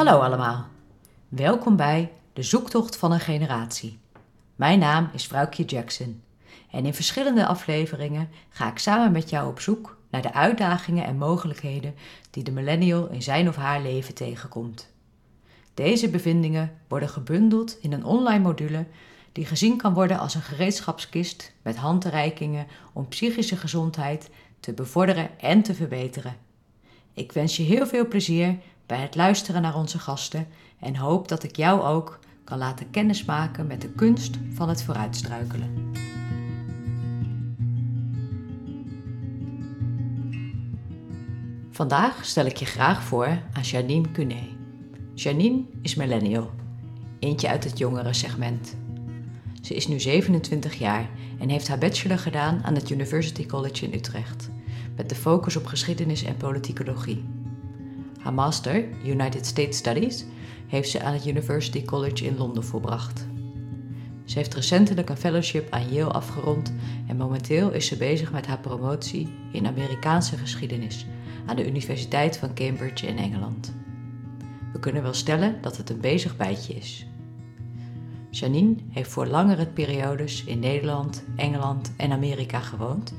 Hallo allemaal. Welkom bij De Zoektocht van een Generatie. Mijn naam is Vrouwkje Jackson en in verschillende afleveringen ga ik samen met jou op zoek naar de uitdagingen en mogelijkheden die de millennial in zijn of haar leven tegenkomt. Deze bevindingen worden gebundeld in een online module die gezien kan worden als een gereedschapskist met handreikingen om psychische gezondheid te bevorderen en te verbeteren. Ik wens je heel veel plezier bij het luisteren naar onze gasten en hoop dat ik jou ook kan laten kennismaken met de kunst van het vooruitstruikelen. Vandaag stel ik je graag voor aan Janine Cunet. Janine is millennial, eentje uit het jongere segment. Ze is nu 27 jaar en heeft haar bachelor gedaan aan het University College in Utrecht, met de focus op geschiedenis en politicologie. Haar master, United States Studies, heeft ze aan het University College in Londen volbracht. Ze heeft recentelijk een fellowship aan Yale afgerond en momenteel is ze bezig met haar promotie in Amerikaanse geschiedenis aan de Universiteit van Cambridge in Engeland. We kunnen wel stellen dat het een bezig bijtje is. Janine heeft voor langere periodes in Nederland, Engeland en Amerika gewoond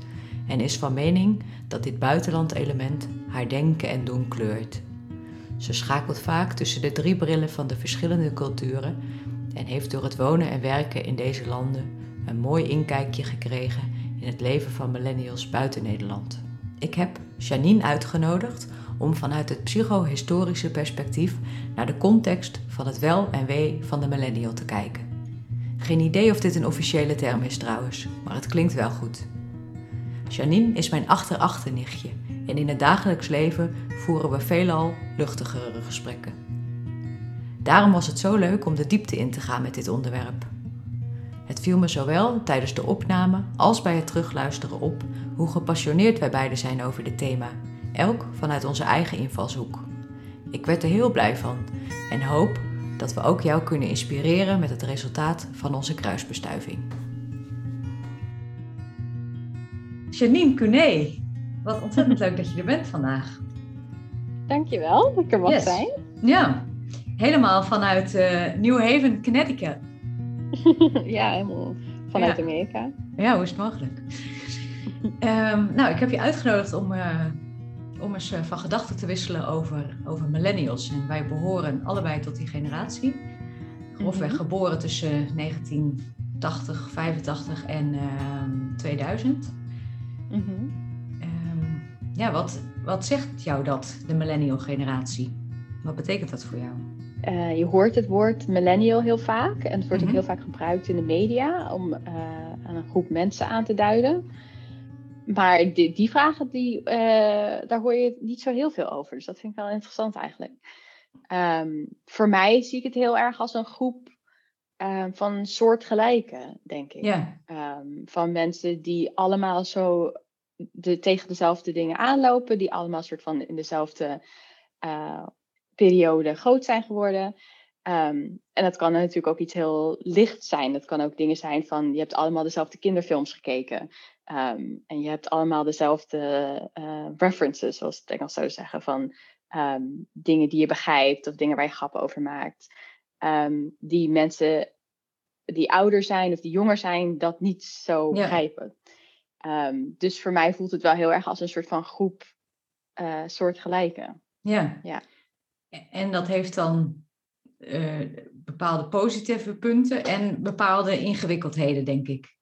en is van mening dat dit buitenland-element haar denken en doen kleurt. Ze schakelt vaak tussen de drie brillen van de verschillende culturen en heeft door het wonen en werken in deze landen een mooi inkijkje gekregen in het leven van millennials buiten Nederland. Ik heb Janine uitgenodigd om vanuit het psychohistorische perspectief naar de context van het wel en wee van de millennial te kijken. Geen idee of dit een officiële term is trouwens, maar het klinkt wel goed. Janine is mijn achterachternichtje en in het dagelijks leven voeren we veelal luchtigere gesprekken. Daarom was het zo leuk om de diepte in te gaan met dit onderwerp. Het viel me zowel tijdens de opname als bij het terugluisteren op hoe gepassioneerd wij beiden zijn over dit thema, elk vanuit onze eigen invalshoek. Ik werd er heel blij van en hoop dat we ook jou kunnen inspireren met het resultaat van onze kruisbestuiving. Janine Cunet, wat ontzettend leuk dat je er bent vandaag. Dankjewel dat ik er mag zijn. Ja, helemaal vanuit uh, New Haven, Connecticut. ja, helemaal vanuit Amerika. Ja, hoe is het mogelijk? um, nou, ik heb je uitgenodigd om, uh, om eens uh, van gedachten te wisselen over, over millennials. En wij behoren allebei tot die generatie. Grofweg mm -hmm. geboren tussen 1980, 85 en uh, 2000. Mm -hmm. Ja, wat, wat zegt jou dat, de millennial generatie? Wat betekent dat voor jou? Uh, je hoort het woord millennial heel vaak. En het wordt mm -hmm. ook heel vaak gebruikt in de media om uh, aan een groep mensen aan te duiden. Maar die, die vragen, die, uh, daar hoor je niet zo heel veel over. Dus dat vind ik wel interessant eigenlijk. Um, voor mij zie ik het heel erg als een groep um, van soortgelijken, denk ik. Yeah. Um, van mensen die allemaal zo de, tegen dezelfde dingen aanlopen. Die allemaal soort van in dezelfde uh, periode groot zijn geworden. Um, en dat kan natuurlijk ook iets heel licht zijn. Dat kan ook dingen zijn van je hebt allemaal dezelfde kinderfilms gekeken. Um, en je hebt allemaal dezelfde uh, references, zoals het Engels zou zeggen, van um, dingen die je begrijpt of dingen waar je grappen over maakt. die mensen die ouder zijn of die jonger zijn, dat niet zo ja. begrijpen. Dus voor mij voelt het wel heel erg als een soort van groep uh, soortgelijken. Ja. ja. En dat heeft dan uh, bepaalde positieve punten en bepaalde ingewikkeldheden, denk ik.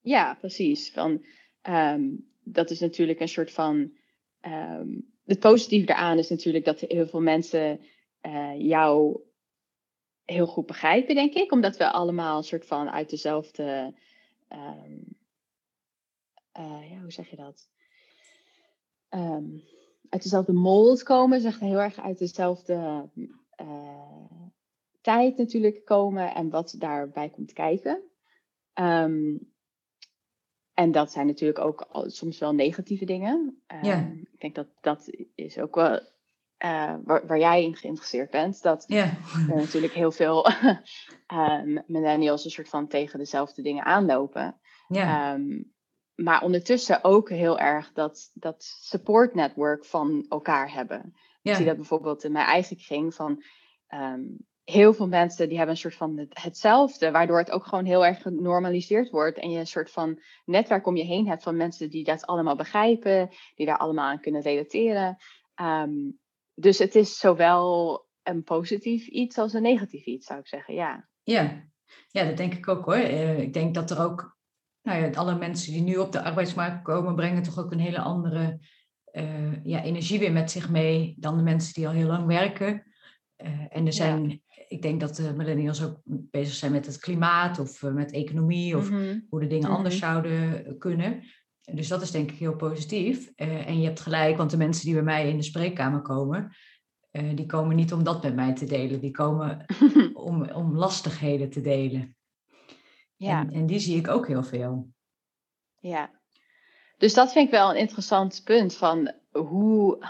Ja, precies. Van, um, dat is natuurlijk een soort van. Um, het positieve daaraan is natuurlijk dat heel veel mensen uh, jou heel goed begrijpen, denk ik. Omdat we allemaal een soort van uit dezelfde. Um, uh, ja, hoe zeg je dat? uit dezelfde mold komen, zeg heel erg uit dezelfde uh, tijd natuurlijk komen en wat daarbij komt kijken. Um, en dat zijn natuurlijk ook soms wel negatieve dingen. Um, ja. Ik denk dat dat is ook wel uh, waar, waar, jij in geïnteresseerd bent. Dat ja. er natuurlijk heel veel um, millennials een soort van tegen dezelfde dingen aanlopen. Ja. Um, maar ondertussen ook heel erg dat, dat support network van elkaar hebben. Ik zie dat bijvoorbeeld in mijn eigen kring van ehm, heel veel mensen die hebben een soort van hetzelfde, waardoor het ook gewoon heel erg genormaliseerd wordt en je een soort van netwerk om je heen hebt van mensen die dat allemaal begrijpen, die daar allemaal aan kunnen relateren. Ehm, dus het is zowel een positief iets als een negatief iets, zou ik zeggen, ja. Ja, ja dat denk ik ook hoor. Eh, ik denk dat er ook, nou ja, alle mensen die nu op de arbeidsmarkt komen, brengen toch ook een hele andere uh, ja, energie weer met zich mee dan de mensen die al heel lang werken. Uh, en er zijn ik denk dat de millennials ook bezig zijn met het klimaat of eh, met economie of mhm. hoe de dingen anders mhm. zouden kunnen. Dus dat is denk ik heel positief. Uh, en je hebt gelijk, want de mensen die bij mij in de spreekkamer komen, die komen niet om dat met mij te delen. Die komen om, om lastigheden te delen. Ja. En, en die zie ik ook heel veel. Ja. Dus dat vind ik wel een interessant punt van hoe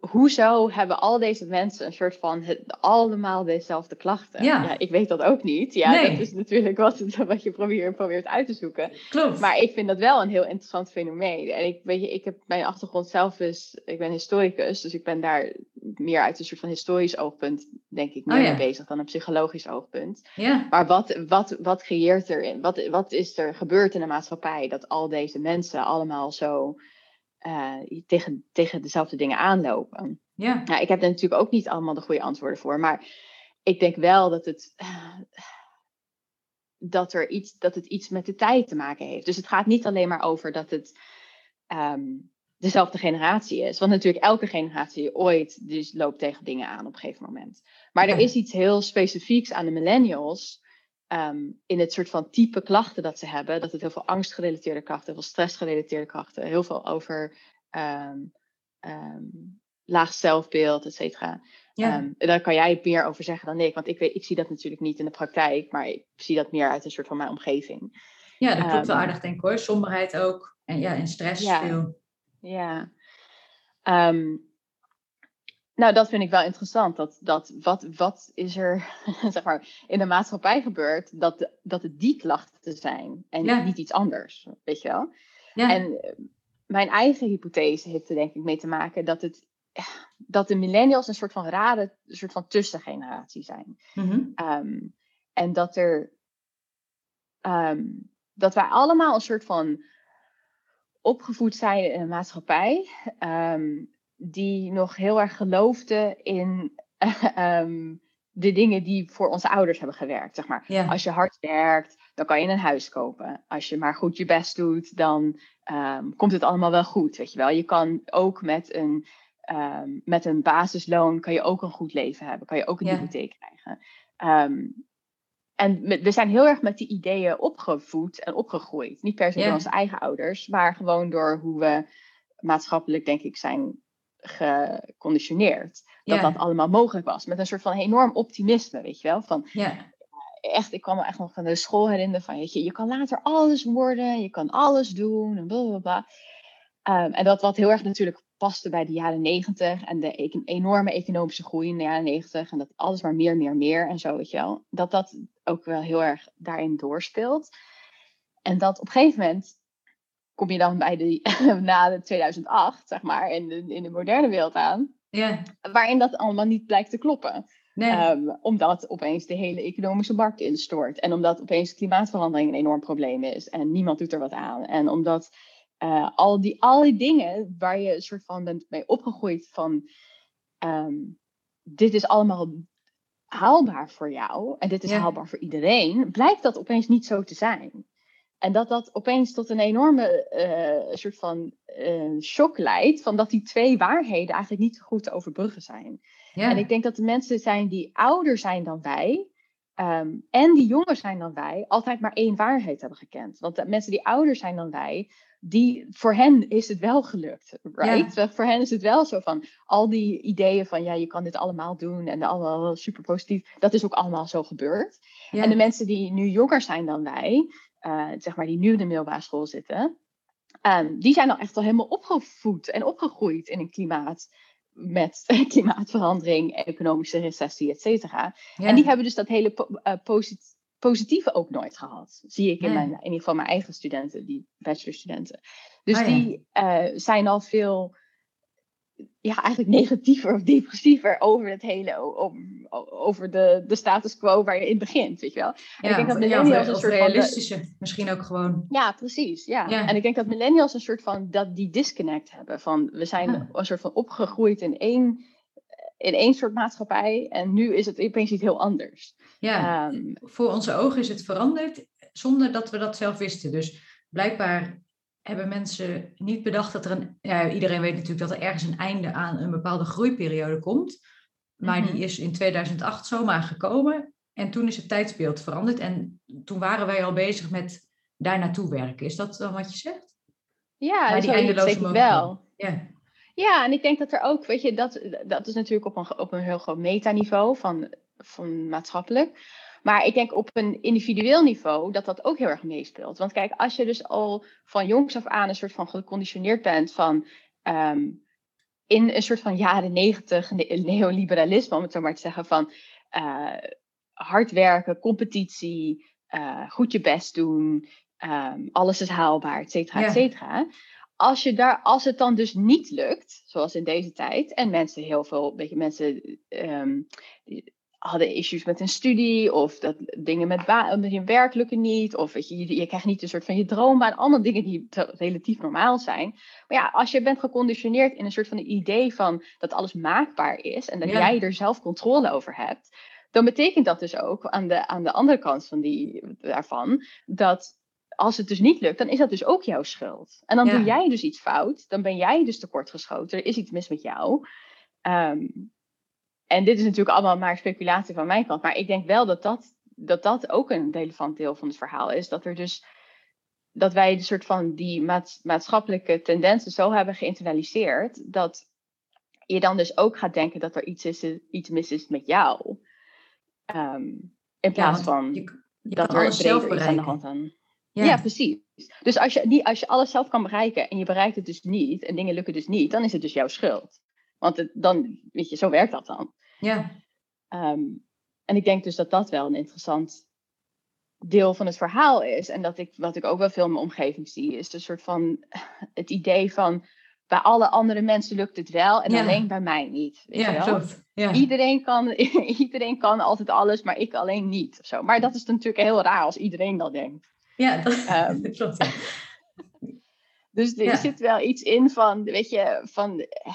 hoezo hebben al deze mensen een soort van het, allemaal dezelfde klachten? Ja. ik weet dat ook niet. Ja, dat is natuurlijk wat, wat je probeert, probeert uit te zoeken. Klopt. Maar ik vind dat wel een heel interessant fenomeen. En ik weet je, ik heb mijn achtergrond zelf is, ik ben historicus, dus ik ben daar meer uit een soort van historisch oogpunt, denk ik, meer oh, mee bezig dan een psychologisch oogpunt. Ja. Maar wat, wat, wat creëert er in? Wat, wat is er gebeurd in de maatschappij dat al deze mensen allemaal zo uh, tegen, tegen dezelfde dingen aanlopen. Ja. Nou, ik heb er natuurlijk ook niet allemaal de goede antwoorden voor, maar ik denk wel dat het, dat, er iets, dat het iets met de tijd te maken heeft. Dus het gaat niet alleen maar over dat het um, dezelfde generatie is. Want natuurlijk elke generatie ooit dus loopt tegen dingen aan op een gegeven moment. Maar er is iets heel specifieks aan de millennials Ehm, in het soort van type klachten dat ze hebben. Dat het heel veel angstgerelateerde klachten, heel veel stressgerelateerde klachten, heel veel over um, um, laag zelfbeeld, et cetera. Ja. daar kan jij meer over zeggen dan ik, want ik, weet, ik zie dat natuurlijk niet in de praktijk, maar ik zie dat meer uit een soort van mijn omgeving. Ja, dat klopt wel aardig, denk ik hoor. Somberheid ook. En ja, en stress ja. veel. Ja. Nou, dat vind ik wel interessant. Dat, dat, wat, wat is er zeg maar, in de maatschappij gebeurd dat, dat het die klachten zijn en niet iets anders, weet je wel? Ja. En eh, mijn eigen hypothese heeft er denk ik mee te maken dat, het, dat de millennials een soort van rare, een soort van tussengeneratie zijn. Mm en dat er, um, dat wij allemaal een soort van opgevoed zijn in een maatschappij. Um, die nog heel erg geloofden in ehm, de dingen die voor onze ouders hebben gewerkt. Zeg maar. Als je hard werkt, dan kan je een huis kopen. Als je maar goed je best doet, dan ehm, komt het allemaal wel goed. Weet je wel. Je kan ook met een, um, met een basisloon kan je ook een goed leven hebben. Kan je ook een hypotheek krijgen. en we zijn heel erg met die ideeën opgevoed en opgegroeid. Niet per se door onze eigen ouders, maar gewoon door hoe we maatschappelijk, denk ik, zijn geconditioneerd. Dat dat allemaal mogelijk was. Met een soort van enorm optimisme, weet je wel. Van, ja. Echt, ik kwam me echt nog van de school herinneren van, weet je, je kan later alles worden, je kan alles doen en blablabla. Um, en dat wat heel erg natuurlijk paste bij de jaren negentig en de enorme economische groei in de jaren negentig. En dat alles maar meer, meer, meer en zo, weet je wel. Dat dat ook wel heel erg daarin doorspeelt. En dat op een gegeven moment kom je dan bij de, na de 2008, zeg maar, in de, in de moderne wereld aan. Ja. Waarin dat allemaal niet blijkt te kloppen. Ehm, omdat opeens de hele economische markt instort. En omdat opeens klimaatverandering een enorm probleem is. En niemand doet er wat aan. En omdat uh, al, die, al die dingen waar je een soort van bent mee opgegroeid van... Ehm, dit is allemaal haalbaar voor jou. En dit is haalbaar voor iedereen. Blijkt dat opeens niet zo te zijn. En dat dat opeens tot een enorme uh, soort van uh, shock leidt, van dat die twee waarheden eigenlijk niet goed te overbruggen zijn. Ja. En ik denk dat de mensen zijn die ouder zijn dan wij, um, en die jonger zijn dan wij, altijd maar één waarheid hebben gekend. Want de mensen die ouder zijn dan wij, die, voor hen is het wel gelukt, right? Ja. Voor hen is het wel zo van, al die ideeën van, ja, je kan dit allemaal doen en allemaal super positief, dat is ook allemaal zo gebeurd. Ja. En de mensen die nu jonger zijn dan wij, uh, zeg maar die nu in de middelbare school zitten, um, die zijn dan echt al helemaal opgevoed en opgegroeid in een klimaat met klimaatverandering, economische recessie, et cetera. En die hebben dus dat hele po uh, positieve ook nooit gehad. Zie ik in, mijn, in ieder geval mijn eigen studenten, die bachelorstudenten. Dus Oh ja. die eh, zijn al veel ja, eigenlijk negatiever of depressiever over het hele, over, over de, de status quo waar je in begint, weet je wel. Ja, ik denk dat ja, millennials een soort van de- realistische, misschien ook gewoon. Ja, precies. Ja. Ja. En ik denk dat millennials een soort van dat die disconnect hebben. Van we zijn een soort van opgegroeid in één, in één soort maatschappij. En nu is het opeens iets heel anders. Ja, Ehm, voor onze ogen is het veranderd zonder dat we dat zelf wisten. Dus blijkbaar hebben mensen niet bedacht dat er een. Ja, iedereen weet natuurlijk dat er ergens een einde aan een bepaalde groeiperiode komt. Maar Mhm. die is in 2008 zomaar gekomen. En toen is het tijdsbeeld veranderd. En toen waren wij al bezig met daar naartoe werken. Is dat dan wat je zegt? ja, Maar die eindeloze mogelijkheden. wel. Ja, Ja, en ik denk dat er ook, weet je, dat, dat is natuurlijk op een, op een heel groot metaniveau van, van maatschappelijk. Maar ik denk op een individueel niveau dat dat ook heel erg meespeelt. Want kijk, als je dus al van jongs af aan een soort van geconditioneerd bent van ehm, in een soort van jaren negentig ne- neoliberalisme, om het zo maar te zeggen, van eh, hard werken, competitie, eh, goed je best doen, ehm, alles is haalbaar, et cetera, et cetera als, je daar, als het dan dus niet lukt, zoals in deze tijd, en mensen heel veel, weet je, mensen ehm, hadden issues met hun studie, of dat dingen met, met hun werk lukken niet, of weet je, je, je krijgt niet een soort van je droombaan, allemaal dingen die relatief normaal zijn. Maar ja, als je bent geconditioneerd in een soort van idee van dat alles maakbaar is en dat Ja. jij er zelf controle over hebt, dan betekent dat dus ook aan de, aan de andere kant van die, daarvan, dat als het dus niet lukt, dan is dat dus ook jouw schuld. En dan Ja. doe jij dus iets fout, dan ben jij dus tekortgeschoten, er is iets mis met jou. Ehm, en dit is natuurlijk allemaal maar speculatie van mijn kant, maar ik denk wel dat dat, dat, dat ook een relevant deel van het verhaal is. Dat er dus dat wij de soort van die maats- maatschappelijke tendensen zo hebben geïnternaliseerd, dat je dan dus ook gaat denken dat er iets, is, iets mis is met jou. Ehm, in plaats van je, je dat er alles zelf breder iets aan de hand aan. Ja, Ja. precies. Dus als je, als je alles zelf kan bereiken en je bereikt het dus niet en dingen lukken dus niet, dan is het dus jouw schuld. Want het, dan, weet je, zo werkt dat dan. Ja. Ehm, en ik denk dus dat dat wel een interessant deel van het verhaal is. En dat ik, wat ik ook wel veel in mijn omgeving zie, is een soort van het idee van bij alle andere mensen lukt het wel en Ja. alleen bij mij niet. Weet ja wel? Ja. Iedereen kan, iedereen kan altijd alles, maar ik alleen niet. Zo. Maar dat is natuurlijk heel raar als iedereen dat denkt. Ja, dat, Ehm, klopt. Dus er Ja. zit wel iets in van, weet je, van, eh,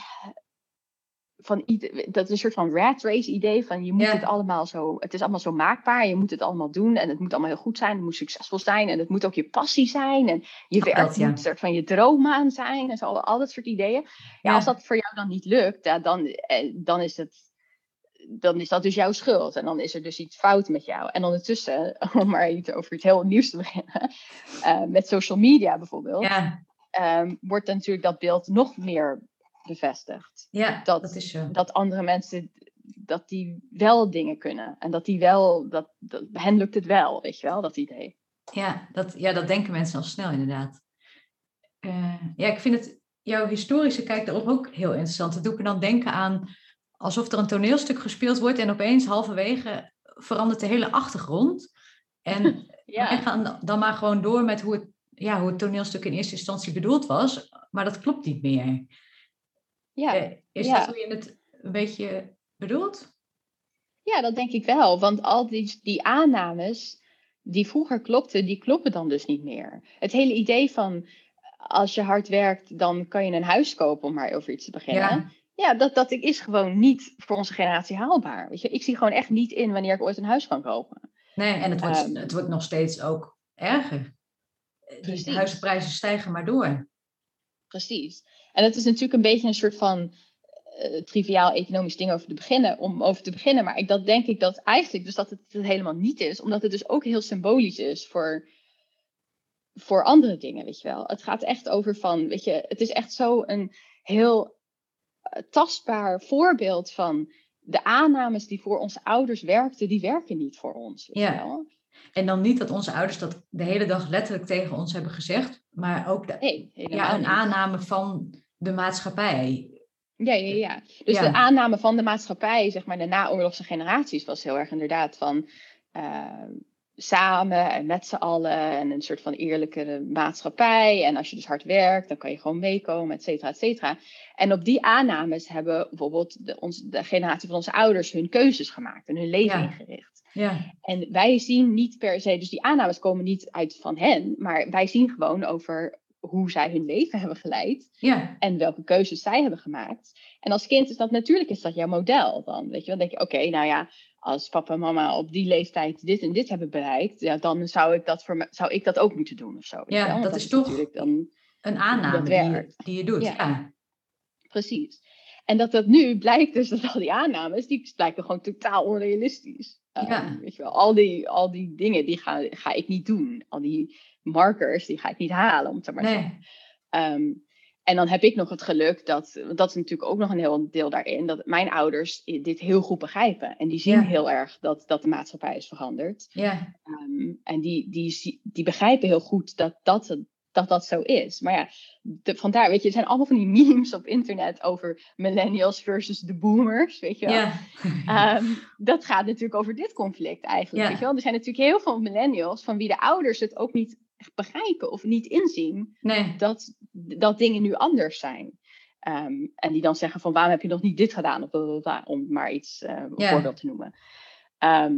van ieder, dat is een soort van rat race idee van je moet Ja. het allemaal zo, het is allemaal zo maakbaar, je moet het allemaal doen en het moet allemaal heel goed zijn, het moet succesvol zijn en het moet ook je passie zijn en je werk dat, ja. moet een soort van je droombaan zijn en zo, al dat soort ideeën. Ja, als dat voor jou dan niet lukt, dan, eh, dan is het dan is dat dus jouw schuld. En dan is er dus iets fout met jou. En ondertussen, om maar iets over iets heel nieuws te beginnen, eh, met social media bijvoorbeeld, Ja, ehm, wordt natuurlijk dat beeld nog meer bevestigd. ja Dat- dat, is zo. Dat andere mensen, dat die wel dingen kunnen. En dat die wel, dat, dat hen lukt het wel, weet je wel, dat idee. Ja dat, ja, dat denken mensen al snel inderdaad. Eh, ja, ik vind het, jouw historische kijk daarop ook heel interessant. Dat doe ik me dan denken aan alsof er een toneelstuk gespeeld wordt en opeens halverwege verandert de hele achtergrond. En wij gaan dan maar gewoon door met hoe het, ja, hoe het toneelstuk in eerste instantie bedoeld was, maar dat klopt niet meer. Ja. Eh, is ja. dat hoe je het een beetje bedoelt? ja, dat denk ik wel. Want al die, die aannames die vroeger klopten, die kloppen dan dus niet meer. Het hele idee van als je hard werkt, dan kan je een huis kopen, om maar over iets te beginnen. Ja. Ja, dat, dat is gewoon niet voor onze generatie haalbaar. Weet je? Ik zie gewoon echt niet in wanneer ik ooit een huis kan kopen. Nee, en het wordt, Ehm. het wordt nog steeds ook erger. Die Precies. huizenprijzen stijgen maar door. Precies. En het is natuurlijk een beetje een soort van eh, triviaal economisch ding over te beginnen, om over te beginnen. Maar ik, dat denk ik dat eigenlijk dus dat het het helemaal niet is, omdat het dus ook heel symbolisch is voor, voor andere dingen, weet je wel. Het gaat echt over van, weet je, het is echt zo een heel eh, tastbaar voorbeeld van de aannames die voor onze ouders werkten, die werken niet voor ons. Weet Ja. je wel? En dan niet dat onze ouders dat de hele dag letterlijk tegen ons hebben gezegd, maar ook de, Nee, ja, een aanname van de maatschappij. Ja, ja, ja. Dus Ja. de aanname van de maatschappij, zeg maar, de naoorlogse generaties, was heel erg inderdaad van. eh, samen en met z'n allen en een soort van eerlijke maatschappij. En als je dus hard werkt, dan kan je gewoon meekomen, et cetera, et cetera. En op die aannames hebben bijvoorbeeld de, ons, de generatie van onze ouders hun keuzes gemaakt en hun leven ingericht. Ja. En wij zien niet per se, dus die aannames komen niet uit van hen, maar wij zien gewoon over hoe zij hun leven hebben geleid ja. en welke keuzes zij hebben gemaakt. En als kind is dat natuurlijk is dat jouw model dan. Weet je dan denk je, oké, nou ja, als papa en mama op die leeftijd dit en dit hebben bereikt, ja, dan zou ik dat, voor zou ik dat ook moeten doen of zo. Ja, dat, is toch dan, een aanname die je, die je, doet. Ja. Precies. En dat dat nu blijkt dus dat al die aannames, die blijken gewoon totaal onrealistisch. Ja. Um, weet je wel, al die, al die dingen, die ga, ga ik niet doen. Al die markers, die ga ik niet halen, om het maar te zeggen. Um, en dan heb ik nog het geluk dat, dat is natuurlijk ook nog een heel deel daarin, dat mijn ouders dit heel goed begrijpen. En die zien Ja. heel erg dat, dat de maatschappij is veranderd. Ja, Ehm, en die, die, die begrijpen heel goed dat dat, dat, dat zo is. Maar ja, de, vandaar, weet je, er zijn allemaal van die memes op internet over millennials versus de boomers, weet je wel. ja. Ehm, dat gaat natuurlijk over dit conflict eigenlijk. Ja. Weet je wel? Er zijn natuurlijk heel veel millennials van wie de ouders het ook niet begrijpen of niet inzien nee. dat, dat dingen nu anders zijn. Ehm, en die dan zeggen van waarom heb je nog niet dit gedaan? Of om maar iets een Ja. voorbeeld te noemen. Ehm,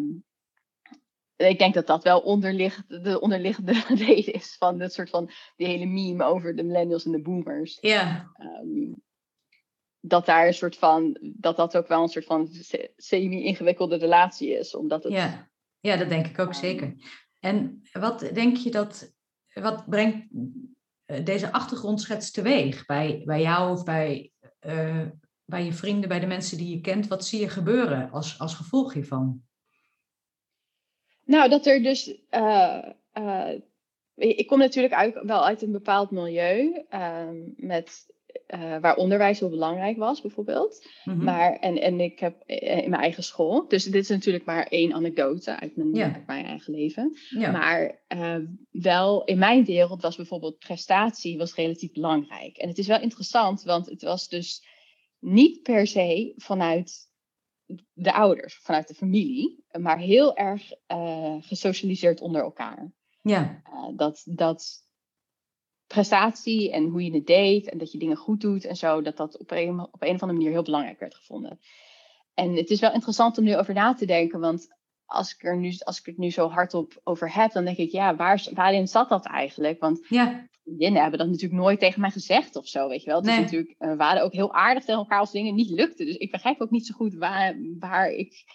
ik denk dat dat wel onderliggend, de onderliggende reden is van dat soort van die hele meme over de millennials en de boomers. Ja, Ehm, dat daar een soort van, dat dat ook wel een soort van se- semi-ingewikkelde relatie is. Omdat het, ja. ja, dat denk ik ook Ehm. zeker. En wat denk je dat, wat brengt eh, deze achtergrondschets teweeg bij, bij jou of bij, eh, bij je vrienden, bij de mensen die je kent? Wat zie je gebeuren als, als gevolg hiervan? Nou, dat er dus. eh, eh, ik kom natuurlijk uit, wel uit een bepaald milieu. ehm, met, eh, waar onderwijs heel belangrijk was, bijvoorbeeld. Mhm. Maar, en, en ik heb in mijn eigen school. Dus dit is natuurlijk maar één anekdote uit mijn, Ja. uit mijn eigen leven. ja. Maar wel in mijn wereld was bijvoorbeeld prestatie was relatief belangrijk. En het is wel interessant, want het was dus niet per se vanuit de ouders, vanuit de familie, maar heel erg eh, gesocialiseerd onder elkaar. ja, Eh, dat, dat prestatie en hoe je het deed en dat je dingen goed doet en zo, dat dat op een, op een of andere manier heel belangrijk werd gevonden. En het is wel interessant om nu over na te denken, want als ik, er nu, als ik het nu zo hardop over heb, dan denk ik, ja, waar, waarin zat dat eigenlijk? Want ja, vriendinnen hebben dat natuurlijk nooit tegen mij gezegd of zo, weet je wel. Het is Nee. natuurlijk, eh, we waren ook heel aardig tegen elkaar als dingen niet lukten. Dus ik begrijp ook niet zo goed waar, waar ik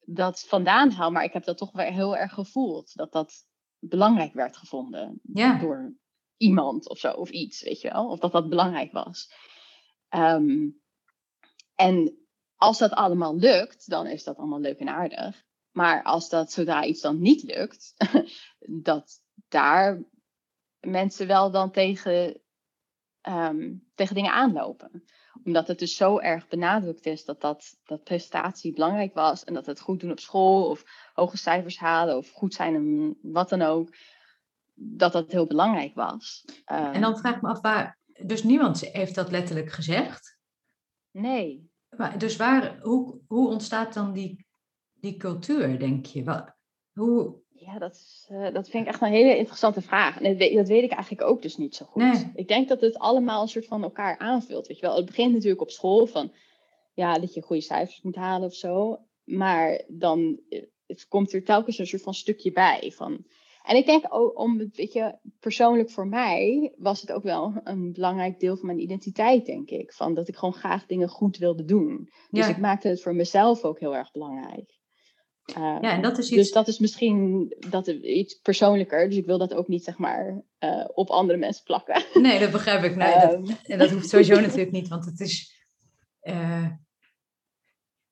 dat vandaan haal. Maar ik heb dat toch wel heel erg gevoeld, dat dat belangrijk werd gevonden ja, door iemand of zo, of iets, weet je wel. Of dat dat belangrijk was. Ehm, en als dat allemaal lukt, dan is dat allemaal leuk en aardig. Maar als dat zodra iets dan niet lukt, dat daar mensen wel dan tegen, ehm, tegen dingen aanlopen. Omdat het dus zo erg benadrukt is dat, dat dat prestatie belangrijk was. En dat het goed doen op school of hoge cijfers halen of goed zijn en wat dan ook. Dat dat heel belangrijk was. En dan Ehm, vraag ik me af waar, dus niemand heeft dat letterlijk gezegd. Nee. Maar, dus waar, hoe, hoe ontstaat dan die, die cultuur, denk je? Wa- Hoe, Ja, dat, is, eh, dat vind ik echt een hele interessante vraag. En dat weet, dat weet ik eigenlijk ook dus niet zo goed. Nee. Ik denk dat het allemaal een soort van elkaar aanvult. Weet je wel? Het begint natuurlijk op school van ja, dat je goede cijfers moet halen of zo. Maar dan eh, het komt er telkens een soort van stukje bij. Van... En ik denk ook, om, weet je, persoonlijk voor mij was het ook wel een belangrijk deel van mijn identiteit, denk ik. Van dat ik gewoon graag dingen goed wilde doen. Dus ja, ik maakte het voor mezelf ook heel erg belangrijk. Ja, Ehm, en dat is dus dat is misschien dat, iets persoonlijker. Dus ik wil dat ook niet, zeg maar, eh, op andere mensen plakken. Nee, dat begrijp ik. Nee, dat, Ehm, en dat hoeft sowieso natuurlijk niet, want het is. eh,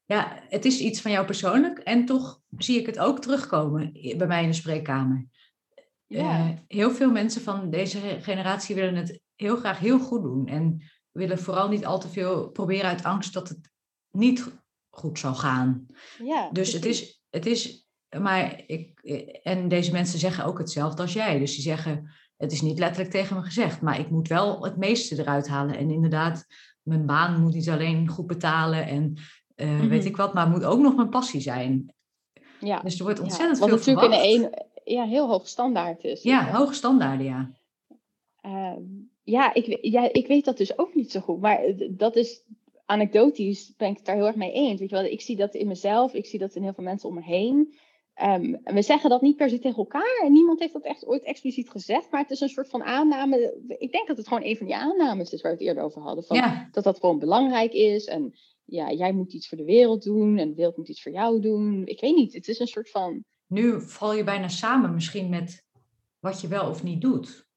ja, het is iets van jou persoonlijk en toch zie ik het ook terugkomen bij mij in de spreekkamer. ja, Eh, heel veel mensen van deze ge- generatie willen het heel graag heel goed doen en willen vooral niet al te veel proberen uit angst dat het niet goed zal gaan. ja, Dus het is, het is, maar ik, en deze mensen zeggen ook hetzelfde als jij. Dus die zeggen, het is niet letterlijk tegen me gezegd, maar ik moet wel het meeste eruit halen. En inderdaad, mijn baan moet niet alleen goed betalen en eh, weet Mhm. ik wat, maar het moet ook nog mijn passie zijn. Ja. Dus er wordt Ja, ontzettend Wat veel natuurlijk verwacht. in een ja, heel hoog standaard is. Ja, hoge standaarden, ja. Ehm, ja, ik, ja, ik weet dat dus ook niet zo goed. Maar dat is anekdotisch, ben ik het daar heel erg mee eens. Weet je wel, ik zie dat in mezelf, ik zie dat in heel veel mensen om me heen. Ehm, en we zeggen dat niet per se tegen elkaar. En niemand heeft dat echt ooit expliciet gezegd. Maar het is een soort van aanname. Ik denk dat het gewoon een van die aannames is waar we het eerder over hadden. Van, Ja, Dat dat gewoon belangrijk is. En ja, jij moet iets voor de wereld doen. En de wereld moet iets voor jou doen. Ik weet niet. Het is een soort van. nu val je bijna samen misschien met wat je wel of niet doet.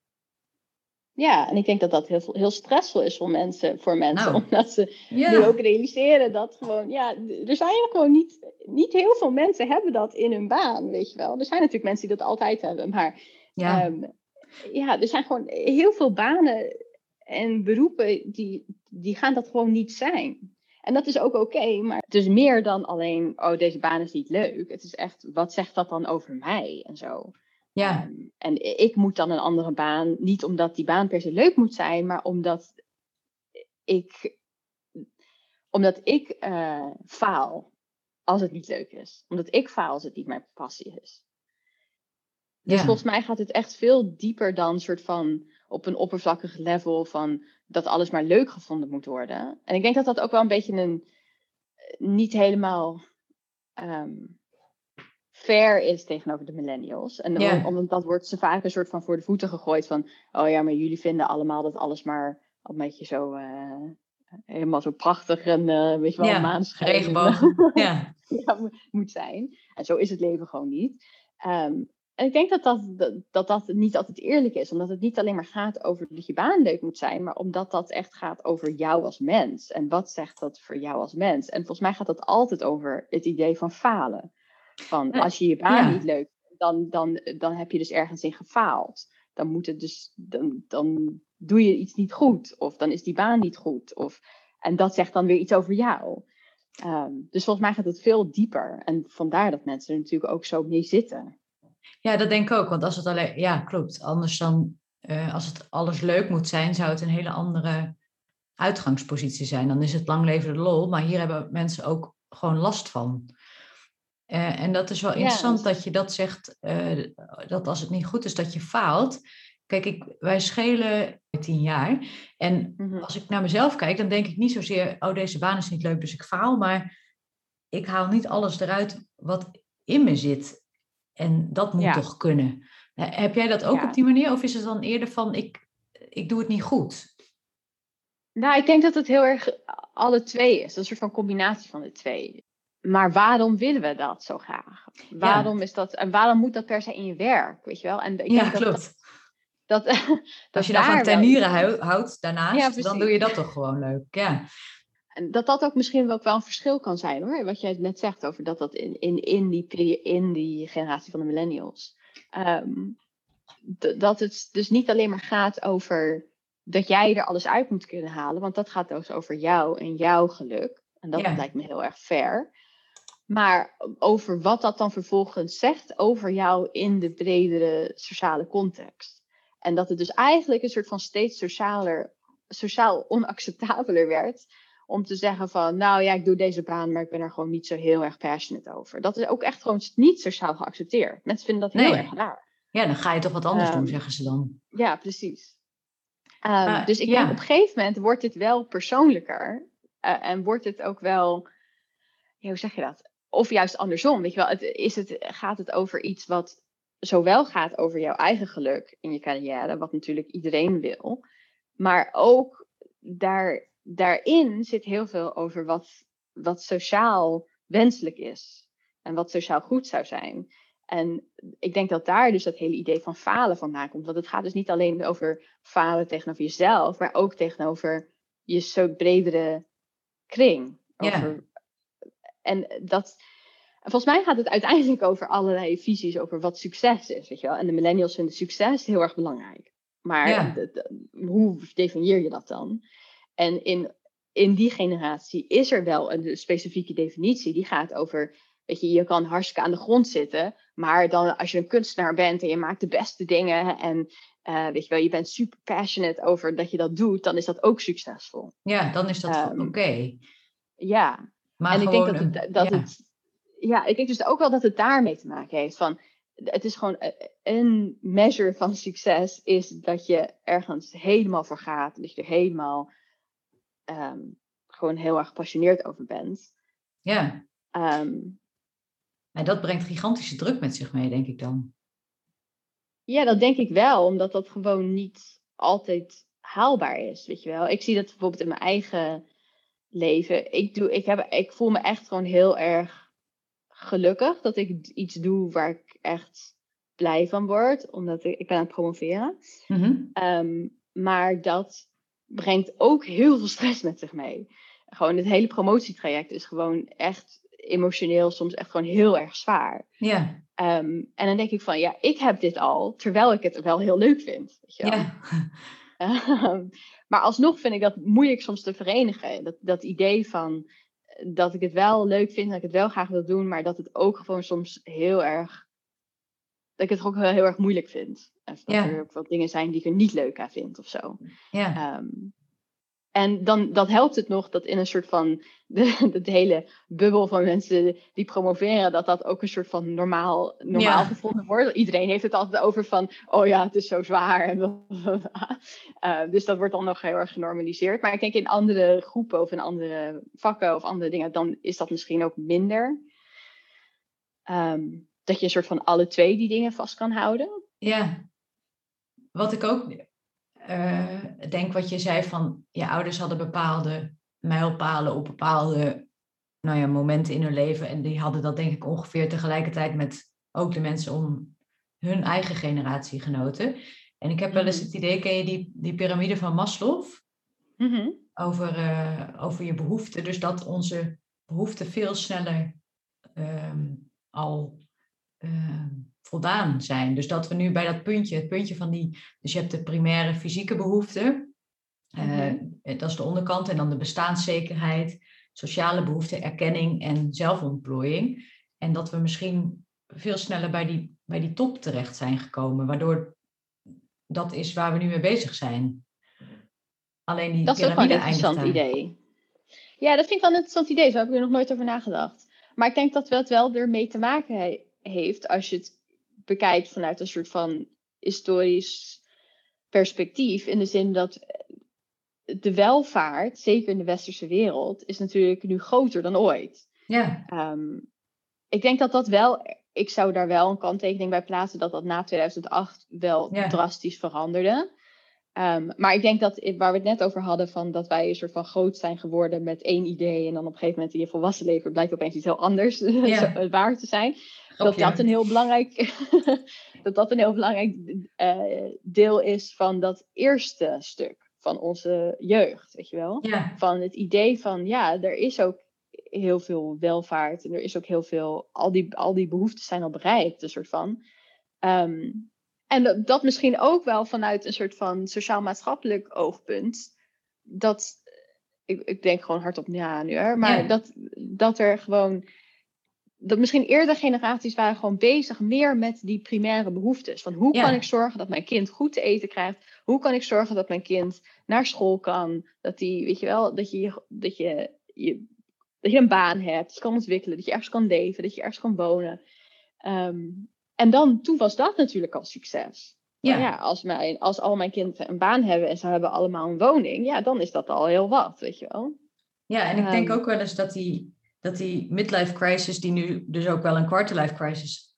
Ja, en ik denk dat dat heel, heel stressvol is voor mensen. Voor mensen Nou. omdat ze nu ook realiseren dat gewoon, ja, er zijn gewoon niet, niet heel veel mensen hebben dat in hun baan, weet je wel. Er zijn natuurlijk mensen die dat altijd hebben, maar ja, ehm, ja, er zijn gewoon heel veel banen en beroepen die, die gaan dat gewoon niet zijn. En dat is ook oké, maar het is meer dan alleen, oh, deze baan is niet leuk. Het is echt, wat zegt dat dan over mij en zo. Ja, Ehm, en ik moet dan een andere baan, niet omdat die baan per se leuk moet zijn, maar omdat ik, omdat ik eh, faal als het niet leuk is. Omdat ik faal als het niet mijn passie is. Dus ja. volgens mij gaat het echt veel dieper dan soort van op een oppervlakkig level van dat alles maar leuk gevonden moet worden. En ik denk dat dat ook wel een beetje een eh, niet helemaal ehm, fair is tegenover de millennials. En om- omdat dat wordt ze vaak een soort van voor de voeten gegooid van oh ja, maar jullie vinden allemaal dat alles maar een beetje zo eh, helemaal zo prachtig en eh, weet je wel, Ja, maanschijn en- Regenboog. Ja, ja, mo- moet zijn. En zo is het leven gewoon niet. Ehm, en ik denk dat dat, dat, dat dat niet altijd eerlijk is, omdat het niet alleen maar gaat over dat je baan leuk moet zijn, maar omdat dat echt gaat over jou als mens. En wat zegt dat voor jou als mens? En volgens mij gaat dat altijd over het idee van falen. Van als je je baan ja. niet leuk vindt, dan, dan, dan heb je dus ergens in gefaald. Dan moet het dus, dan, dan doe je iets niet goed, of dan is die baan niet goed. Of, en dat zegt dan weer iets over jou. Ehm, dus volgens mij gaat het veel dieper. En vandaar dat mensen er natuurlijk ook zo mee zitten. ja, dat denk ik ook. Want als het alleen, ja, klopt. Anders dan, eh, als het alles leuk moet zijn, zou het een hele andere uitgangspositie zijn. Dan is het lang leven de lol. Maar hier hebben mensen ook gewoon last van. Eh, en dat is wel interessant dat je dat zegt, eh, dat als het niet goed is, dat je faalt. Kijk, ik, wij schelen tien jaar. En Mhm. als ik naar mezelf kijk, dan denk ik niet zozeer, oh, deze baan is niet leuk, dus ik faal. Maar ik haal niet alles eruit wat in me zit. En dat moet Ja. toch kunnen. Eh, Heb jij dat ook Ja. op die manier? Of is het dan eerder van, ik, ik doe het niet goed? Nou, ik denk dat het heel erg alle twee is. Een soort van combinatie van de twee. Maar waarom willen we dat zo graag? Waarom is dat, en waarom moet dat per se in je werk? Weet je wel? En ik ja, denk dat, klopt. Dat, dat, Als je dan van tuinieren hou- houdt daarnaast, Ja, dan doe je dat toch gewoon leuk. Ja, En dat dat ook misschien ook wel een verschil kan zijn hoor. Wat jij net zegt over dat dat in, in, in, die, in die generatie van de millennials. Ehm, dat het dus niet alleen maar gaat over dat jij er alles uit moet kunnen halen. Want dat gaat dus over jou en jouw geluk. En dat Ja. lijkt me heel erg fair. Maar over wat dat dan vervolgens zegt over jou in de bredere sociale context. En dat het dus eigenlijk een soort van steeds socialer, sociaal onacceptabeler werd om te zeggen van, nou ja, ik doe deze baan, maar ik ben er gewoon niet zo heel erg passionate over. Dat is ook echt gewoon niet sociaal geaccepteerd. Mensen vinden dat heel Nee. erg raar. ja dan ga je toch wat anders Ehm, doen, zeggen ze dan. Ja, precies. Ehm, Maar, dus ik ja. denk op een gegeven moment wordt dit wel persoonlijker. eh, en wordt het ook wel, ja, hoe zeg je dat? Of juist andersom, weet je wel. Het, is het, gaat het over iets wat zowel gaat over jouw eigen geluk in je carrière, wat natuurlijk iedereen wil. Maar ook daar, daarin zit heel veel over wat, wat sociaal wenselijk is. En wat sociaal goed zou zijn. En ik denk dat daar dus dat hele idee van falen vandaan komt. Want het gaat dus niet alleen over falen tegenover jezelf, maar ook tegenover je zo bredere kring. Ja. Over, En dat. en Volgens mij gaat het uiteindelijk over allerlei visies over wat succes is. Weet je wel? En de millennials vinden succes heel erg belangrijk. Maar Ja. de- de- hoe definieer je dat dan? En in, in die generatie is er wel een specifieke definitie. Die gaat over, weet je, je kan hartstikke aan de grond zitten. Maar dan als je een kunstenaar bent en je maakt de beste dingen. En eh, weet je wel, je bent super passionate over dat je dat doet. Dan is dat ook succesvol. Ja, dan is dat Ehm, oké. Ja, Maar en ik denk dat, het, dat ja. het. ja, ik denk dus ook wel dat het daarmee te maken heeft. Van, het is gewoon eh, een measure van succes is dat je ergens helemaal voor gaat. Dat je er helemaal ehm, gewoon heel erg gepassioneerd over bent. Ja. Um, en dat brengt gigantische druk met zich mee, denk ik dan. Ja, dat denk ik wel, omdat dat gewoon niet altijd haalbaar is, weet je wel. Ik zie dat bijvoorbeeld in mijn eigen leven. Ik, doe, ik, heb, ik voel me echt gewoon heel erg gelukkig dat ik iets doe waar ik echt blij van word, omdat ik, ik ben aan het promoveren. Mm maar dat brengt ook heel veel stress met zich mee. Gewoon het hele promotietraject is gewoon echt emotioneel soms echt gewoon heel erg zwaar. Ja. Um, en dan denk ik van, ja, ik heb dit al, terwijl ik het wel heel leuk vind. Weet je wel? Ja. Um, maar alsnog vind ik dat moeilijk soms te verenigen. Dat, dat idee van eh, dat ik het wel leuk vind, dat ik het wel graag wil doen, maar dat het ook gewoon soms heel erg. Dat ik het ook heel, heel erg moeilijk vind. En dat er ook wel dingen zijn die ik er niet leuk aan vind of zo. Ja. Um, en dan dat helpt het nog dat in een soort van de, de, hele bubbel van mensen die promoveren, dat dat ook een soort van normaal, normaal gevonden wordt. Iedereen heeft het altijd over van, oh ja, het is zo zwaar. En uh, dus dat wordt dan nog heel erg genormaliseerd. Maar ik denk in andere groepen of in andere vakken of andere dingen, dan is dat misschien ook minder. Um, dat je een soort van alle twee die dingen vast kan houden. Ja. Wat ik ook uh, denk wat je zei van je ouders hadden bepaalde mijlpalen op bepaalde nou ja, momenten in hun leven. En die hadden dat denk ik ongeveer tegelijkertijd met ook de mensen om hun eigen generatie genoten. En ik heb wel eens mhm. het idee, ken je die, die piramide van Maslow? Mhm. over, uh, over je behoeften. Dus dat onze behoeften veel sneller uh, al uh, voldaan zijn. Dus dat we nu bij dat puntje, het puntje van die, dus je hebt de primaire fysieke behoeften, uh, dat is de onderkant, en dan de bestaanszekerheid, sociale behoeften, erkenning en zelfontplooiing. En dat we misschien veel sneller bij die, bij die top terecht zijn gekomen, waardoor dat is waar we nu mee bezig zijn. Alleen die dat is ook wel een interessant idee. Ja, dat vind ik wel een interessant idee. Zo heb ik er nog nooit over nagedacht. Maar ik denk dat we het wel ermee te maken heeft als je het bekijkt vanuit een soort van historisch perspectief. In de zin dat de welvaart, zeker in de westerse wereld, is natuurlijk nu groter dan ooit. Ja. Ehm, ik denk dat dat wel, ik zou daar wel een kanttekening bij plaatsen, dat dat na 2008 wel drastisch veranderde. Um, maar ik denk dat waar we het net over hadden, van dat wij een soort van groot zijn geworden met één idee en dan op een gegeven moment in je volwassen leven blijkt opeens iets heel anders ja. waar te zijn dat dat een heel belangrijk, dat dat een heel belangrijk uh, deel is van dat eerste stuk van onze jeugd, weet je wel? Van het idee van, ja, er is ook heel veel welvaart en er is ook heel veel, al die, al die behoeften zijn al bereikt, een soort van. Um, en dat, dat misschien ook wel vanuit een soort van sociaal-maatschappelijk oogpunt, dat, ik, ik denk gewoon hardop ja nu, hè, maar dat, dat er gewoon dat misschien eerder generaties waren gewoon bezig meer met die primaire behoeftes. Van hoe kan ik zorgen dat mijn kind goed te eten krijgt? Hoe kan ik zorgen dat mijn kind naar school kan? Dat die, weet je wel, dat je, dat je, je, dat je een baan hebt, dat je kan ontwikkelen, dat je ergens kan leven, dat je ergens kan wonen. Ehm, en dan, toen was dat natuurlijk al succes. Ja. ja, als, mijn, als al mijn kinderen een baan hebben en ze hebben allemaal een woning, ja, dan is dat al heel wat, weet je wel. Ja, en ik denk ehm. ook wel eens dat die dat die midlife crisis, die nu dus ook wel een quarterlife crisis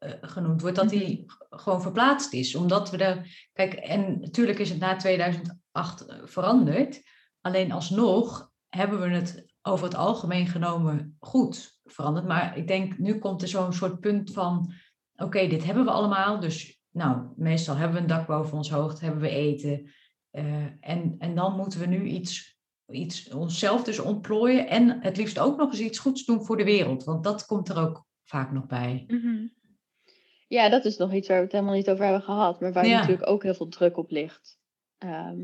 uh, genoemd wordt, dat die mhm. gewoon verplaatst is. Omdat we er. Kijk, en natuurlijk is het na 2008 eh, veranderd. Alleen alsnog hebben we het over het algemeen genomen goed veranderd. Maar ik denk, nu komt er zo'n soort punt van: oké, dit hebben we allemaal. Dus nou, meestal hebben we een dak boven ons hoofd, hebben we eten. Uh, en, en dan moeten we nu iets iets onszelf dus ontplooien en het liefst ook nog eens iets goeds doen voor de wereld. Want dat komt er ook vaak nog bij. Mhm. Ja, dat is nog iets waar we het helemaal niet over hebben gehad, maar waar natuurlijk ook heel veel druk op ligt. Ehm,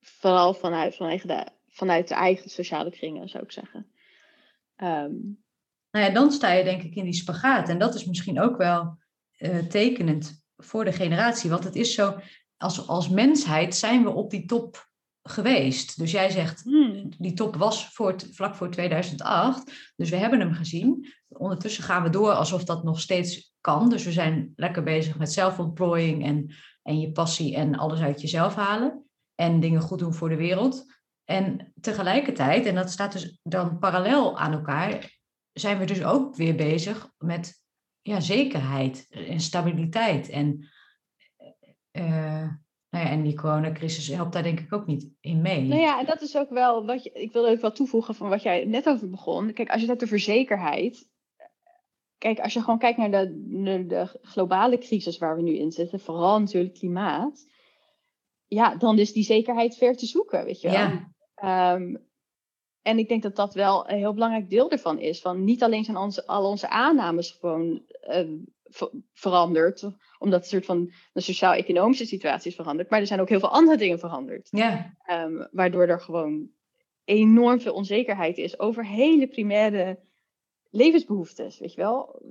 vooral vanuit, vanuit, de, vanuit de eigen sociale kringen, zou ik zeggen. Um, nou ja, dan sta je denk ik in die spagaat. En dat is misschien ook wel uh, tekenend voor de generatie. Want het is zo, als, als mensheid zijn we op die top geweest. Dus jij zegt, Hmm. die top was voor, vlak voor 2008. Dus we hebben hem gezien. Ondertussen gaan we door alsof dat nog steeds kan. Dus we zijn lekker bezig met zelfontplooiing en, en je passie en alles uit jezelf halen. En dingen goed doen voor de wereld. En tegelijkertijd, en dat staat dus dan parallel aan elkaar, zijn we dus ook weer bezig met ja, zekerheid en stabiliteit. En, eh, nou ja, en die coronacrisis helpt daar denk ik ook niet in mee. Nou ja, en dat is ook wel wat je, ik wil ook wel toevoegen van wat jij net over begon. Kijk, als je het hebt over zekerheid. Kijk, als je gewoon kijkt naar de, globale crisis waar we nu in zitten, vooral natuurlijk klimaat. Ja, dan is die zekerheid ver te zoeken, weet je wel. Ja, Ehm, en ik denk dat dat wel een heel belangrijk deel ervan is. Van niet alleen zijn onze, al onze aannames gewoon eh, ver- veranderd, omdat een soort van de sociaal-economische situatie is veranderd, maar er zijn ook heel veel andere dingen veranderd. ja, Ehm, waardoor er gewoon enorm veel onzekerheid is over hele primaire levensbehoeftes. Weet je wel?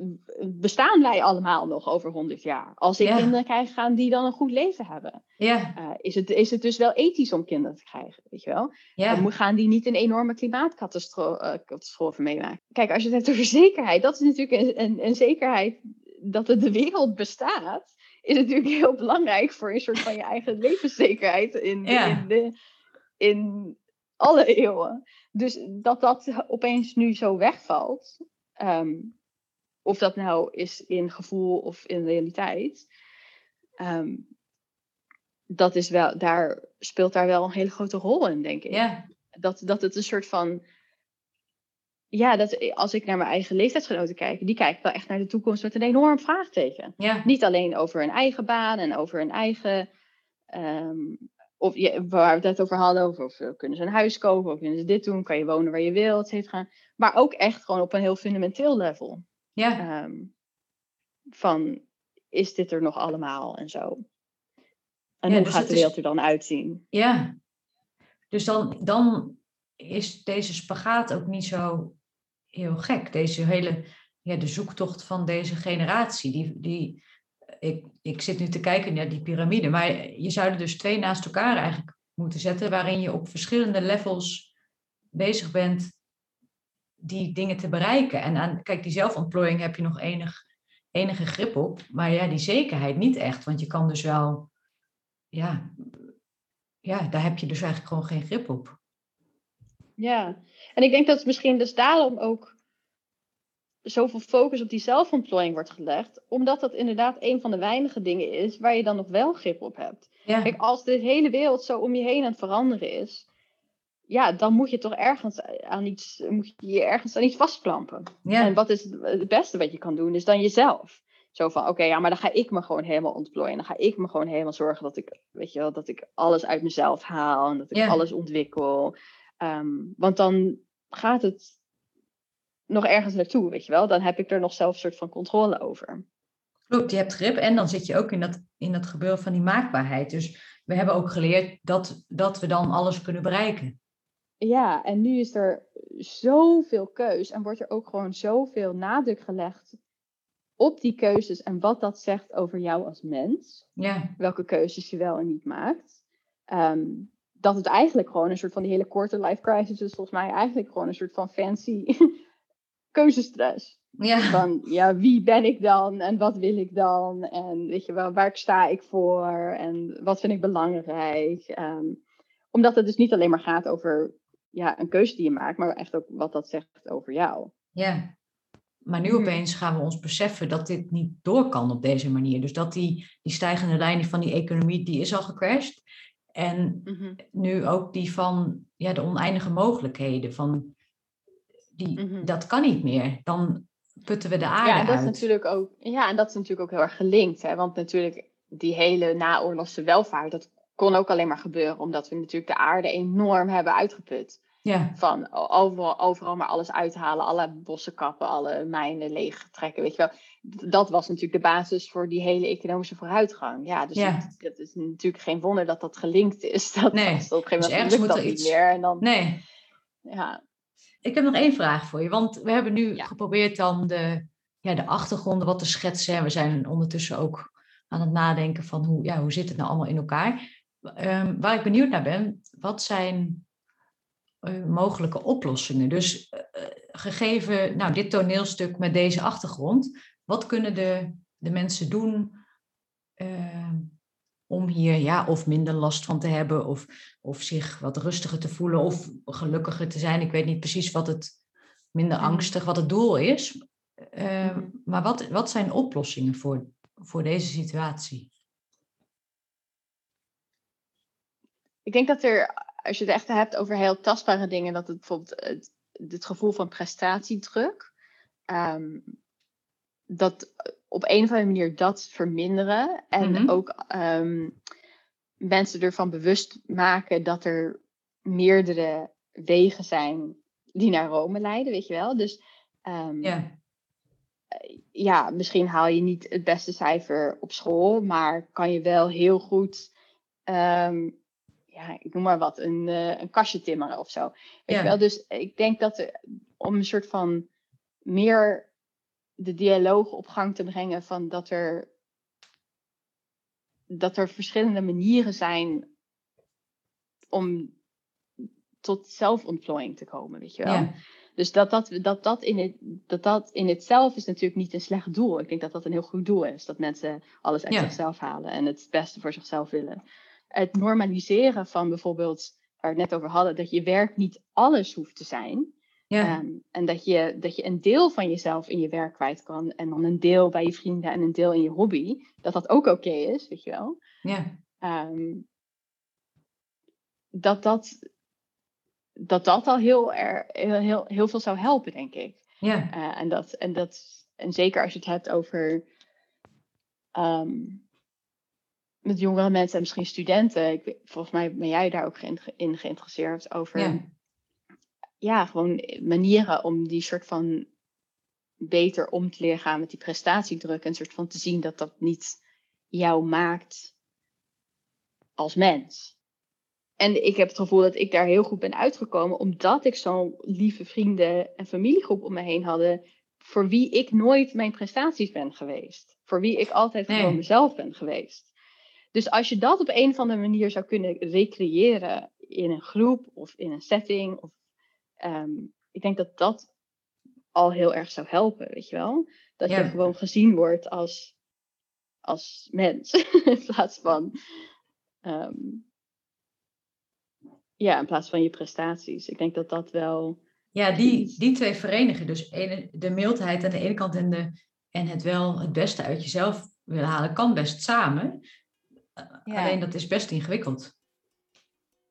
Bestaan wij allemaal nog over 100 jaar? Als ik Ja. kinderen krijg, gaan die dan een goed leven hebben? ja, Eh, is, het, is het dus wel ethisch om kinderen te krijgen? Weet je wel? ja. Gaan die niet een enorme klimaatcatastrofe meemaken? Kijk, als je het hebt over zekerheid, dat is natuurlijk een, een, een zekerheid dat het de wereld bestaat. Is natuurlijk heel belangrijk voor een soort van je eigen levenszekerheid in, Ja. in, de, in alle eeuwen. Dus dat dat opeens nu zo wegvalt, ehm, of dat nou is in gevoel of in realiteit, ehm, dat is wel, daar speelt daar wel een hele grote rol in, denk ik. ja. Dat, dat het een soort van. Ja, dat, als ik naar mijn eigen leeftijdsgenoten kijk, die kijken wel echt naar de toekomst met een enorm vraagteken. ja. Niet alleen over hun eigen baan en over hun eigen. ehm, of je, waar we het net over hadden, over of, eh, kunnen ze een huis kopen, of kunnen ze dit doen, kan je wonen waar je wilt, et cetera. Maar ook echt gewoon op een heel fundamenteel level. ja. Ehm, van, is dit er nog allemaal en zo? En Ja, hoe dus gaat het de is- wereld er dan uitzien? Ja, dus dan, dan is deze spagaat ook niet zo heel gek. Deze hele, ja, de zoektocht van deze generatie. Die, die, ik, ik zit nu te kijken naar die piramide, maar je zou er dus twee naast elkaar eigenlijk moeten zetten, waarin je op verschillende levels bezig bent die dingen te bereiken. En aan, kijk, die zelfontplooiing heb je nog enig, enige grip op, maar ja, die zekerheid niet echt, want je kan dus wel, ja, ja, daar heb je dus eigenlijk gewoon geen grip op. Ja, en ik denk dat het misschien dus daarom ook zoveel focus op die zelfontplooiing wordt gelegd. Omdat dat inderdaad een van de weinige dingen is waar je dan nog wel grip op hebt. Ja, Kijk, als de hele wereld zo om je heen aan het veranderen is, ja, dan moet je toch ergens aan iets, moet je je ergens aan iets vastklampen. ja, En wat is het beste wat je kan doen, is dan jezelf. Zo van, oké, ja, maar dan ga ik me gewoon helemaal ontplooien. Dan ga ik me gewoon helemaal zorgen dat ik, weet je wel, dat ik alles uit mezelf haal en dat ik Ja. alles ontwikkel. Ehm, want dan gaat het nog ergens naartoe, weet je wel. Dan heb ik er nog zelf een soort van controle over. klopt, je hebt grip en dan zit je ook in dat, in dat gebeuren van die maakbaarheid. Dus we hebben ook geleerd dat, dat we dan alles kunnen bereiken. Ja, en nu is er zoveel keus en wordt er ook gewoon zoveel nadruk gelegd op die keuzes en wat dat zegt over jou als mens. Ja, welke keuzes je wel en niet maakt. Ehm, dat het eigenlijk gewoon een soort van die hele korte life crisis is volgens mij eigenlijk gewoon een soort van fancy keuzestress. ja, Van ja, wie ben ik dan en wat wil ik dan en weet je wel, waar sta ik voor en wat vind ik belangrijk. Ehm, omdat het dus niet alleen maar gaat over ja, een keuze die je maakt, maar echt ook wat dat zegt over jou. ja. Maar nu Mhm. opeens gaan we ons beseffen dat dit niet door kan op deze manier. Dus dat die, die stijgende lijn van die economie, die is al gecrashed. En nu ook die van ja, de oneindige mogelijkheden. Van die, Mhm. Dat kan niet meer. Dan putten we de aarde Ja, en dat is uit. natuurlijk ook, ja, en dat is natuurlijk ook heel erg gelinkt. Hè? Want natuurlijk, die hele naoorlogse welvaart, dat kon ook alleen maar gebeuren omdat we natuurlijk de aarde enorm hebben uitgeput. Ja, Van overal, overal maar alles uithalen, alle bossen kappen, alle mijnen leeg trekken, weet je wel. Dat was natuurlijk de basis voor die hele economische vooruitgang. Ja, dus Ja. Het, het is natuurlijk geen wonder dat dat gelinkt is. Dat, Nee, dat op een dus gegeven moment ergens lukt moet dat er niet iets- meer. En dan, nee. ja, Ik heb nog één vraag voor je. Want we hebben nu Ja. geprobeerd dan de, ja, de achtergronden wat te schetsen. En we zijn ondertussen ook aan het nadenken van hoe, ja, hoe zit het nou allemaal in elkaar. ehm, waar ik benieuwd naar ben, wat zijn uh, mogelijke oplossingen? Dus uh, gegeven nou, dit toneelstuk met deze achtergrond, wat kunnen de, de mensen doen om hier ja, of minder last van te hebben, of, of zich wat rustiger te voelen, of gelukkiger te zijn? Ik weet niet precies wat het minder mhm. angstig, wat het doel is. Ehm, mhm. maar wat, wat zijn oplossingen voor, voor deze situatie? Ik denk dat er, als je het echt hebt over heel tastbare dingen, dat het bijvoorbeeld het, het gevoel van prestatiedruk, um, dat op een of andere manier dat verminderen. En mhm. ook um, mensen ervan bewust maken dat er meerdere wegen zijn die naar Rome leiden, weet je wel. Dus um, ja, misschien haal je niet het beste cijfer op school, maar kan je wel heel goed, um, ja, ik noem maar wat, een, uh, een kastje timmeren of zo. Weet je wel? Dus ik denk dat er, om een soort van meer de dialoog op gang te brengen van dat er, dat er verschillende manieren zijn om tot zelfontplooiing te komen, weet je wel. Ja. Dus dat dat, dat, dat, in het, dat dat in het zelf is natuurlijk niet een slecht doel. Ik denk dat dat een heel goed doel is. Dat mensen alles uit zichzelf halen en het beste voor zichzelf willen. Het normaliseren van bijvoorbeeld, waar we het net over hadden, dat je werk niet alles hoeft te zijn. Ja. Ehm, en dat je, dat je een deel van jezelf in je werk kwijt kan. En dan een deel bij je vrienden en een deel in je hobby. Dat dat ook oké is, weet je wel. Ja. Um, dat, dat, dat dat al heel, er, heel, heel, heel veel zou helpen, denk ik. Ja. Uh, en, dat, en, dat, en zeker als je het hebt over um, met jongere mensen en misschien studenten. Ik, volgens mij ben jij daar ook in geïnteresseerd over. Ja ja, gewoon manieren om die soort van beter om te leren gaan met die prestatiedruk. En soort van te zien dat dat niet jou maakt als mens. En ik heb het gevoel dat ik daar heel goed ben uitgekomen, omdat ik zo'n lieve vrienden en familiegroep om me heen hadden, voor wie ik nooit mijn prestaties ben geweest. Voor wie ik altijd gewoon mezelf ben geweest. Dus als je dat op een of andere manier zou kunnen recreëren in een groep of in een setting of um, ik denk dat dat al heel erg zou helpen, weet je wel? Dat je gewoon gezien wordt als, als mens in plaats van. Um, ja, in plaats van je prestaties. Ik denk dat dat wel. Ja, die, die twee verenigen. Dus de mildheid aan de ene kant en, de, en het wel het beste uit jezelf willen halen, kan best samen. Alleen dat is best ingewikkeld.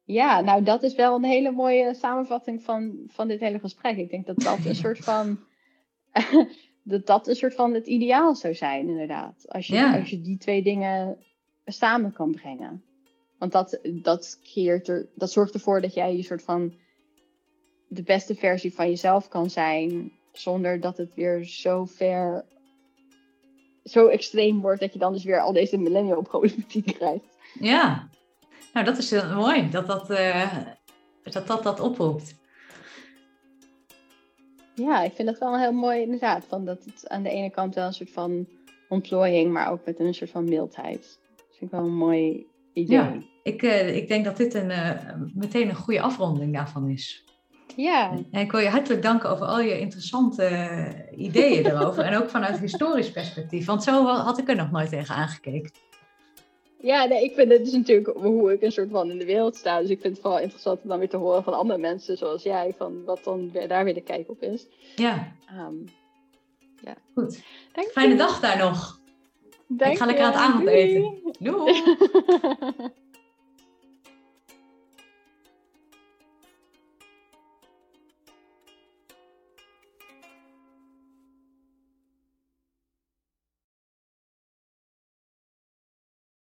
Ja, nou dat is wel een hele mooie samenvatting van, van dit hele gesprek. Ik denk dat dat een soort van dat dat een soort van het ideaal zou zijn, inderdaad. Als je, als je die twee dingen samen kan brengen. Want dat, dat, creëert er, dat zorgt ervoor dat jij je soort van de beste versie van jezelf kan zijn. Zonder dat het weer zo ver, zo extreem wordt dat je dan dus weer al deze millennial problematiek krijgt. Ja, nou, dat is heel mooi dat dat, uh, dat, dat, dat oproept. Ja, ik vind dat wel heel mooi inderdaad. Van dat het aan de ene kant wel een soort van ontplooiing, maar ook met een soort van mildheid. Dat vind ik wel een mooi idee. Ja, ik, uh, ik denk dat dit een, uh, meteen een goede afronding daarvan is. Ja. En ik wil je hartelijk danken over al je interessante ideeën erover. en ook vanuit historisch perspectief. Want zo had ik er nog nooit tegen aangekeken. Ja, nee, ik vind het dus natuurlijk hoe ik een soort van in de wereld sta. Dus ik vind het vooral interessant om dan weer te horen van andere mensen zoals jij, van wat dan weer, daar weer de kijk op is. Ja. Um, ja. Goed. Dank Fijne dag daar nog. Dank ik ga lekker aan het avondeten. Doei. Doei.